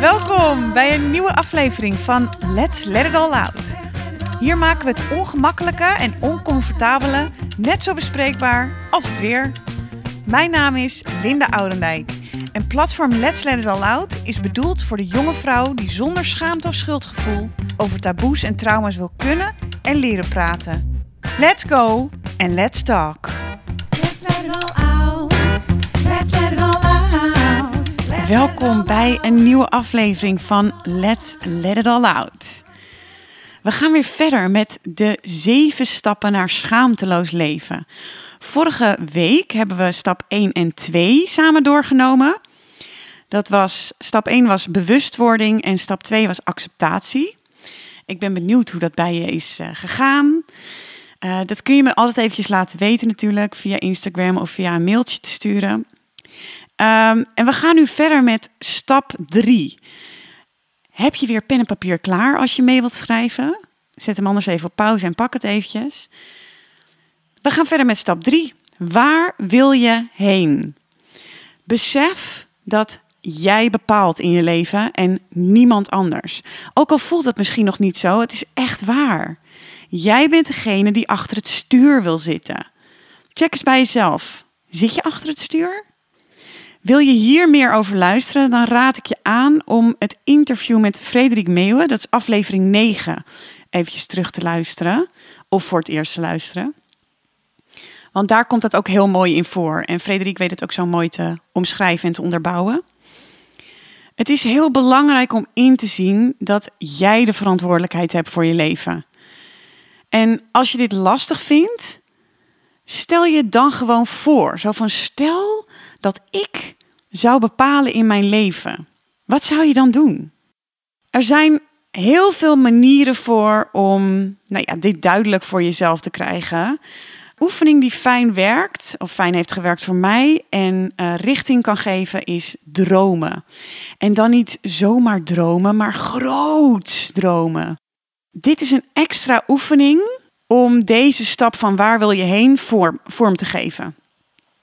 Welkom out. bij een nieuwe aflevering van Let's Let It All Out. Hier maken we het ongemakkelijke en oncomfortabele net zo bespreekbaar als het weer. Mijn naam is Linda Oudendijk en platform Let's Let It All Out is bedoeld voor de jonge vrouw die zonder schaamte of schuldgevoel over taboes en trauma's wil kunnen en leren praten. Let's go and let's talk. Let's let it all out. Let's let it all out. Welkom bij een nieuwe aflevering van Let's Let It All Out. We gaan weer verder met de zeven stappen naar schaamteloos leven. Vorige week hebben we stap 1 en 2 samen doorgenomen. Dat was, stap 1 was bewustwording en stap 2 was acceptatie. Ik ben benieuwd hoe dat bij je is eh, gegaan. Eh, dat kun je me altijd eventjes laten weten natuurlijk via Instagram of via een mailtje te sturen. Ehm, en we gaan nu verder met stap 3. Heb je weer pen en papier klaar als je mee wilt schrijven? Zet hem anders even op pauze en pak het eventjes. We gaan verder met stap 3. Waar wil je heen? Besef dat jij bepaalt in je leven en niemand anders. Ook al voelt het misschien nog niet zo, het is echt waar. Jij bent degene die achter het stuur wil zitten. Check eens bij jezelf. Zit je achter het stuur? Wil je hier meer over luisteren, dan raad ik je aan om het interview met Frederik Meeuwen, dat is aflevering 9, eventjes terug te luisteren. Of voor het eerst te luisteren. Want daar komt dat ook heel mooi in voor. En Frederik weet het ook zo mooi te omschrijven en te onderbouwen. Het is heel belangrijk om in te zien dat jij de verantwoordelijkheid hebt voor je leven. En als je dit lastig vindt, stel je dan gewoon voor. Zo van stel dat ik zou bepalen in mijn leven. Wat zou je dan doen? Er zijn heel veel manieren voor om nou ja, dit duidelijk voor jezelf te krijgen. Oefening die fijn werkt, of fijn heeft gewerkt voor mij en eh, richting kan geven, is dromen. En dan niet zomaar dromen, maar groot dromen. Dit is een extra oefening om deze stap van waar wil je heen vorm, vorm te geven.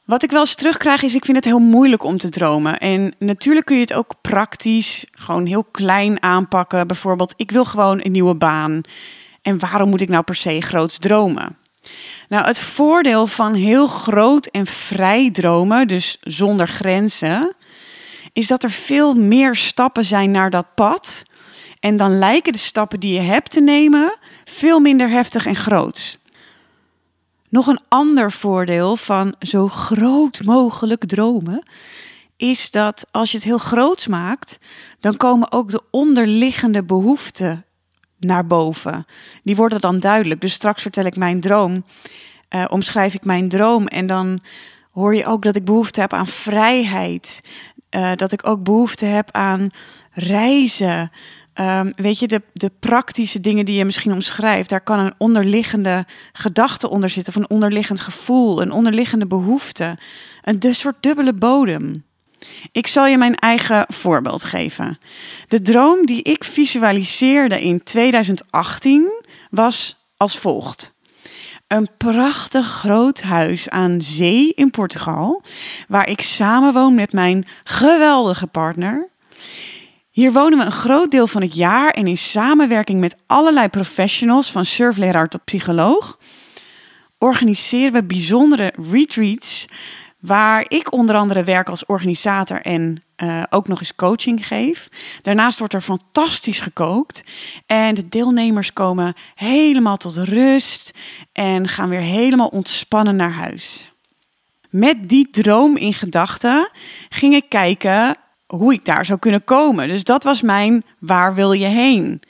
Wat ik wel eens terugkrijg is, ik vind het heel moeilijk om te dromen. En natuurlijk kun je het ook praktisch, gewoon heel klein aanpakken. Bijvoorbeeld, ik wil gewoon een nieuwe baan. En waarom moet ik nou per se groots dromen? Nou, het voordeel van heel groot en vrij dromen, dus zonder grenzen, is dat er veel meer stappen zijn naar dat pad. En dan lijken de stappen die je hebt te nemen veel minder heftig en groots. Nog een ander voordeel van zo groot mogelijk dromen is dat als je het heel groot maakt, dan komen ook de onderliggende behoeften naar boven. Die worden dan duidelijk. Dus straks vertel ik mijn droom, eh, omschrijf ik mijn droom en dan hoor je ook dat ik behoefte heb aan vrijheid, eh, dat ik ook behoefte heb aan reizen. Ehm, weet je, de, de praktische dingen die je misschien omschrijft, daar kan een onderliggende gedachte onder zitten, of een onderliggend gevoel, een onderliggende behoefte, een dus soort dubbele bodem. Ik zal je mijn eigen voorbeeld geven. De droom die ik visualiseerde in 2018 was als volgt. Een prachtig groot huis aan zee in Portugal, waar ik samenwoon met mijn geweldige partner. Hier wonen we een groot deel van het jaar en in samenwerking met allerlei professionals, van surfleraar tot psycholoog, organiseren we bijzondere retreats waar ik onder andere werk als organisator en eh, ook nog eens coaching geef. Daarnaast wordt er fantastisch gekookt en de deelnemers komen helemaal tot rust en gaan weer helemaal ontspannen naar huis. Met die droom in gedachten ging ik kijken hoe ik daar zou kunnen komen. Dus dat was mijn waar wil je heen?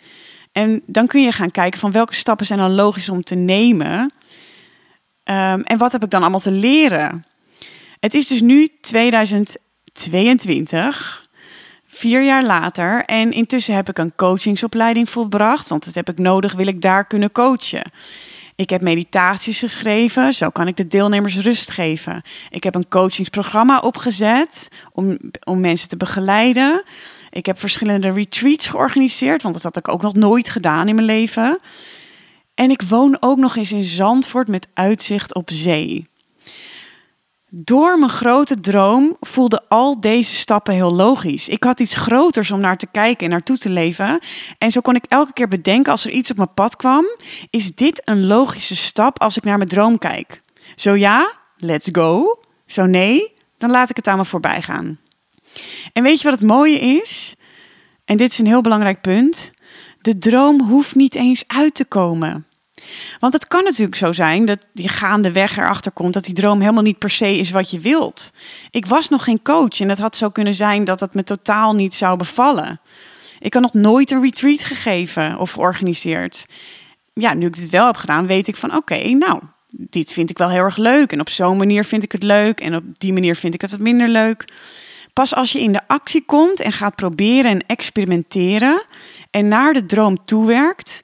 En dan kun je gaan kijken van welke stappen zijn dan logisch om te nemen. Ehm, en wat heb ik dan allemaal te leren? Het is dus nu 2022. vier jaar later. En intussen heb ik een coachingsopleiding volbracht, want dat heb ik nodig, wil ik daar kunnen coachen. Ik heb meditaties geschreven, zo kan ik de deelnemers rust geven. Ik heb een coachingsprogramma opgezet om, om mensen te begeleiden. Ik heb verschillende retreats georganiseerd, want dat had ik ook nog nooit gedaan in mijn leven. En ik woon ook nog eens in Zandvoort met uitzicht op zee. Door mijn grote droom voelden al deze stappen heel logisch. Ik had iets groters om naar te kijken en naartoe te leven. En zo kon ik elke keer bedenken als er iets op mijn pad kwam: is dit een logische stap als ik naar mijn droom kijk? Zo ja, let's go. Zo nee, dan laat ik het aan me voorbij gaan. En weet je wat het mooie is? En dit is een heel belangrijk punt. De droom hoeft niet eens uit te komen. Want het kan natuurlijk zo zijn dat je gaandeweg erachter komt dat die droom helemaal niet per se is wat je wilt. Ik was nog geen coach en het had zo kunnen zijn dat het me totaal niet zou bevallen. Ik had nog nooit een retreat gegeven of georganiseerd. Ja, nu ik dit wel heb gedaan, weet ik van oké, nou, dit vind ik wel heel erg leuk. En op zo'n manier vind ik het leuk en op die manier vind ik het wat minder leuk. Pas als je in de actie komt en gaat proberen en experimenteren en naar de droom toewerkt,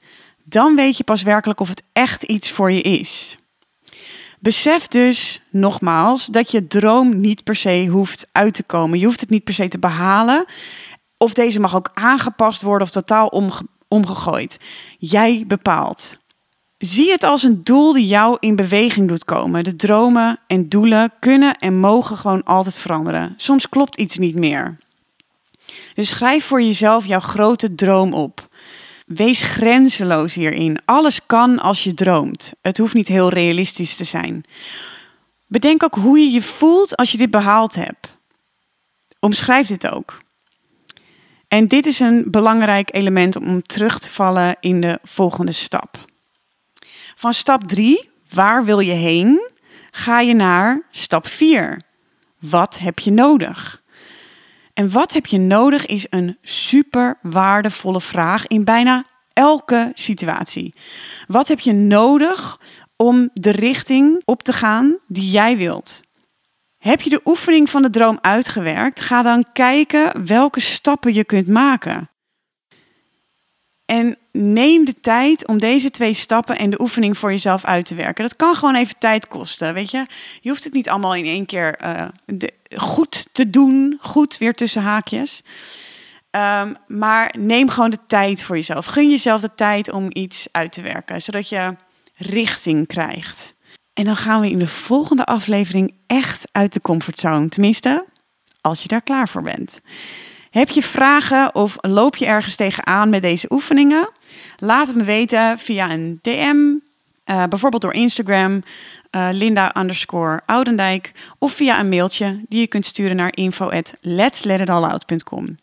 dan weet je pas werkelijk of het echt iets voor je is. Besef dus nogmaals dat je droom niet per se hoeft uit te komen. Je hoeft het niet per se te behalen. Of deze mag ook aangepast worden of totaal omge omgegooid. Jij bepaalt. Zie het als een doel die jou in beweging doet komen. De dromen en doelen kunnen en mogen gewoon altijd veranderen. Soms klopt iets niet meer. Dus schrijf voor jezelf jouw grote droom op. Wees grenzeloos hierin. Alles kan als je droomt. Het hoeft niet heel realistisch te zijn. Bedenk ook hoe je je voelt als je dit behaald hebt. Omschrijf dit ook. En dit is een belangrijk element om terug te vallen in de volgende stap. Van stap 3, waar wil je heen? Ga je naar stap 4. Wat heb je nodig? En wat heb je nodig is een super waardevolle vraag in bijna elke situatie. Wat heb je nodig om de richting op te gaan die jij wilt? Heb je de oefening van de droom uitgewerkt? Ga dan kijken welke stappen je kunt maken. Neem de tijd om deze twee stappen en de oefening voor jezelf uit te werken. Dat kan gewoon even tijd kosten, weet je. Je hoeft het niet allemaal in één keer de, goed te doen, goed weer tussen haakjes. Um, maar neem gewoon de tijd voor jezelf. Gun jezelf de tijd om iets uit te werken, zodat je richting krijgt. En dan gaan we in de volgende aflevering echt uit de comfortzone. Tenminste, als je daar klaar voor bent. Heb je vragen of loop je ergens tegenaan met deze oefeningen? Laat het me weten via een DM, uh, bijvoorbeeld door Instagram, uh, Linda underscore Oudendijk, of via een mailtje die je kunt sturen naar info at letsletitallout.com.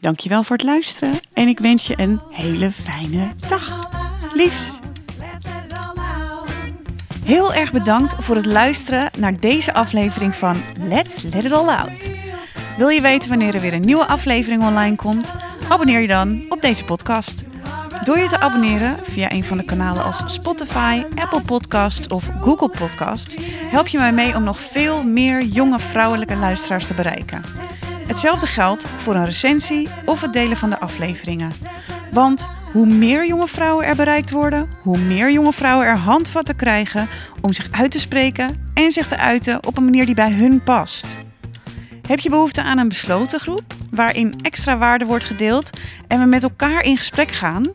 Dankjewel voor het luisteren en ik wens je een hele fijne dag. Liefs! Heel erg bedankt voor het luisteren naar deze aflevering van Let's Let It All Out. Wil je weten wanneer er weer een nieuwe aflevering online komt? Abonneer je dan op deze podcast. Door je te abonneren via een van de kanalen als Spotify, Apple Podcasts of Google Podcasts, help je mij mee om nog veel meer jonge vrouwelijke luisteraars te bereiken. Hetzelfde geldt voor een recensie of het delen van de afleveringen. Want hoe meer jonge vrouwen er bereikt worden, hoe meer jonge vrouwen er handvatten krijgen om zich uit te spreken en zich te uiten op een manier die bij hun past. Heb je behoefte aan een besloten groep waarin extra waarde wordt gedeeld en we met elkaar in gesprek gaan?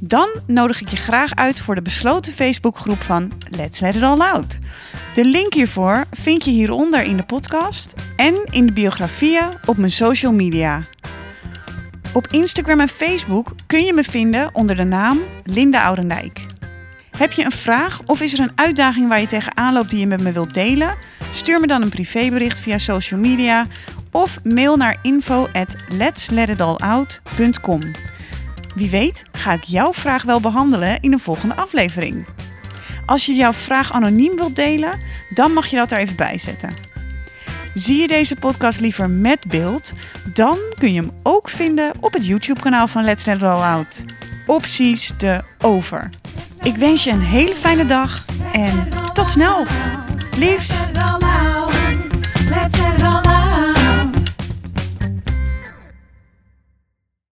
Dan nodig ik je graag uit voor de besloten Facebookgroep van Let's Let It All Out. De link hiervoor vind je hieronder in de podcast en in de biografieën op mijn social media. Op Instagram en Facebook kun je me vinden onder de naam Linda Oudendijk. Heb je een vraag of is er een uitdaging waar je tegenaan loopt die je met me wilt delen? Stuur me dan een privébericht via social media of mail naar info at. Wie weet ga ik jouw vraag wel behandelen in een volgende aflevering. Als je jouw vraag anoniem wilt delen, dan mag je dat er even bij zetten. Zie je deze podcast liever met beeld, dan kun je hem ook vinden op het YouTube-kanaal van Let's Let It All Out. Opties de over. Ik wens je een hele fijne dag en tot snel. Liefs!